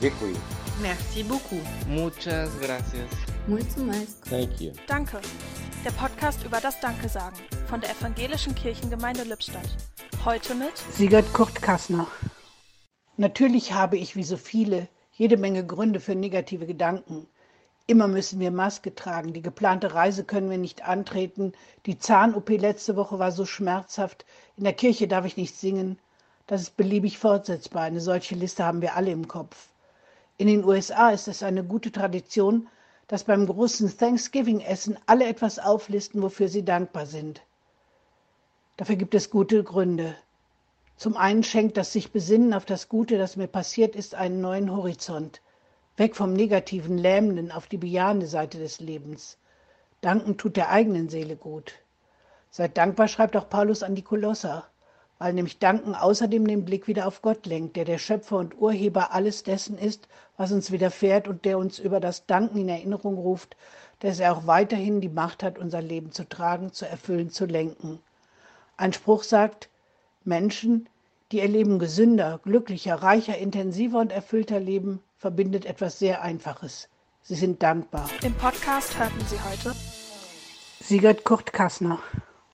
Děkuji. Merci beaucoup. Muchas gracias. Muito mais. Thank you. Danke. Der Podcast über das Danke sagen von der Evangelischen Kirchengemeinde Lippstadt. Heute mit Sigurd Kurt Kassner. Natürlich habe ich, wie so viele, jede Menge Gründe für negative Gedanken. Immer müssen wir Maske tragen, die geplante Reise können wir nicht antreten, die Zahn-OP letzte Woche war so schmerzhaft, in der Kirche darf ich nicht singen. Das ist beliebig fortsetzbar, eine solche Liste haben wir alle im Kopf. In den USA ist es eine gute Tradition, dass beim großen Thanksgiving-Essen alle etwas auflisten, wofür sie dankbar sind. Dafür gibt es gute Gründe. Zum einen schenkt das sich Besinnen auf das Gute, das mir passiert ist, einen neuen Horizont. Weg vom negativen, lähmenden auf die bejahende Seite des Lebens. Danken tut der eigenen Seele gut. Seid dankbar, schreibt auch Paulus an die Kolosser weil nämlich Danken außerdem den Blick wieder auf Gott lenkt, der der Schöpfer und Urheber alles dessen ist, was uns widerfährt und der uns über das Danken in Erinnerung ruft, dass er auch weiterhin die Macht hat, unser Leben zu tragen, zu erfüllen, zu lenken. Ein Spruch sagt, Menschen, die ihr Leben gesünder, glücklicher, reicher, intensiver und erfüllter leben, verbindet etwas sehr Einfaches. Sie sind dankbar. im Podcast hörten Sie heute Sigurd Kurt Kassner